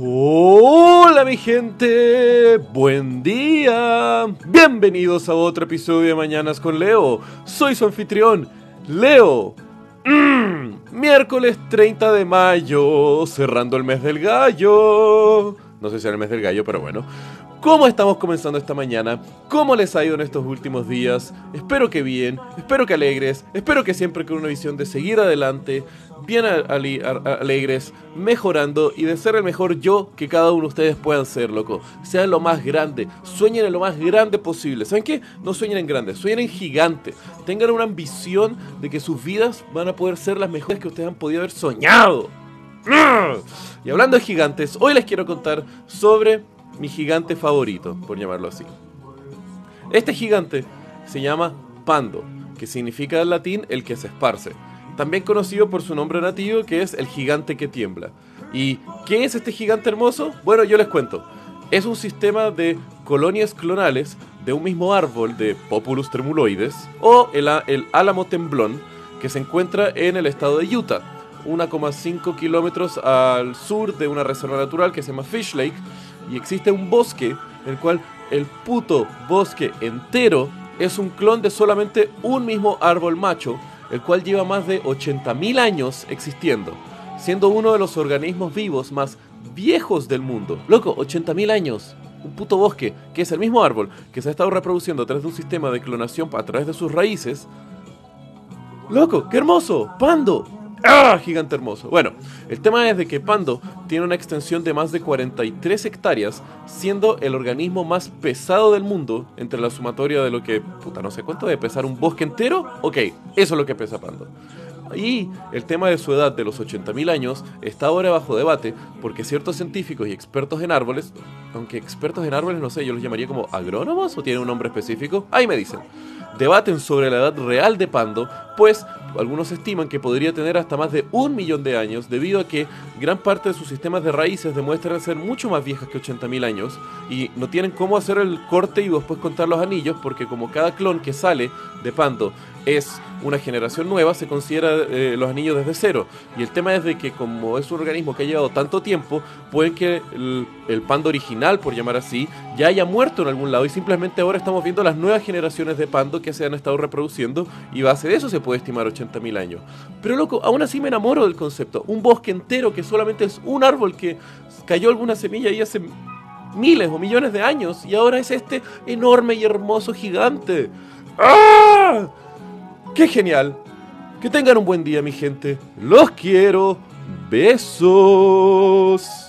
Hola mi gente, buen día. Bienvenidos a otro episodio de Mañanas con Leo. Soy su anfitrión, Leo. Mm, miércoles 30 de mayo, cerrando el mes del gallo. No sé si era el mes del gallo, pero bueno. ¿Cómo estamos comenzando esta mañana? ¿Cómo les ha ido en estos últimos días? Espero que bien, espero que alegres, espero que siempre con una visión de seguir adelante, bien alegres, mejorando y de ser el mejor yo que cada uno de ustedes puedan ser, loco. Sean lo más grande, sueñen en lo más grande posible. ¿Saben qué? No sueñen en grande, sueñen en gigante. Tengan una ambición de que sus vidas van a poder ser las mejores que ustedes han podido haber soñado. Y hablando de gigantes, hoy les quiero contar sobre mi gigante favorito, por llamarlo así. Este gigante se llama Pando, que significa en latín el que se esparce, también conocido por su nombre nativo que es el gigante que tiembla. ¿Y qué es este gigante hermoso? Bueno, yo les cuento. Es un sistema de colonias clonales de un mismo árbol de Populus tremuloides o el, el álamo temblón que se encuentra en el estado de Utah, 1,5 kilómetros al sur de una reserva natural que se llama Fish Lake y existe un bosque en el cual el puto bosque entero es un clon de solamente un mismo árbol macho, el cual lleva más de 80.000 años existiendo, siendo uno de los organismos vivos más viejos del mundo. Loco, 80.000 años. Un puto bosque, que es el mismo árbol, que se ha estado reproduciendo a través de un sistema de clonación a través de sus raíces. Loco, qué hermoso, Pando, ¡Ah! Gigante hermoso. Bueno, el tema es de que Pando tiene una extensión de más de 43 hectáreas, siendo el organismo más pesado del mundo entre la sumatoria de lo que, puta, no sé cuánto debe pesar un bosque entero. Ok, eso es lo que pesa Pando. Y el tema de su edad de los 80.000 años está ahora bajo debate porque ciertos científicos y expertos en árboles, aunque expertos en árboles no sé, yo los llamaría como agrónomos o tienen un nombre específico, ahí me dicen, debaten sobre la edad real de Pando, pues algunos estiman que podría tener hasta más de un millón de años debido a que gran parte de sus sistemas de raíces demuestran ser mucho más viejas que 80.000 años y no tienen cómo hacer el corte y después contar los anillos porque como cada clon que sale de Pando es una generación nueva, se considera eh, los anillos desde cero. Y el tema es de que como es un organismo que ha llevado tanto tiempo, pueden que el, el, pando original, por llamar así, ya haya muerto en algún lado y simplemente ahora estamos viendo las nuevas generaciones de pando que se han estado reproduciendo y base de eso se puede estimar 80.000 años. Pero loco, aún así me enamoro del concepto. Un bosque entero que solamente es un árbol que cayó alguna semilla y hace miles o millones de años y ahora es este enorme y hermoso gigante. ¡Ah! ¡Qué genial! Que tengan un buen día, mi gente. Los quiero. Besos.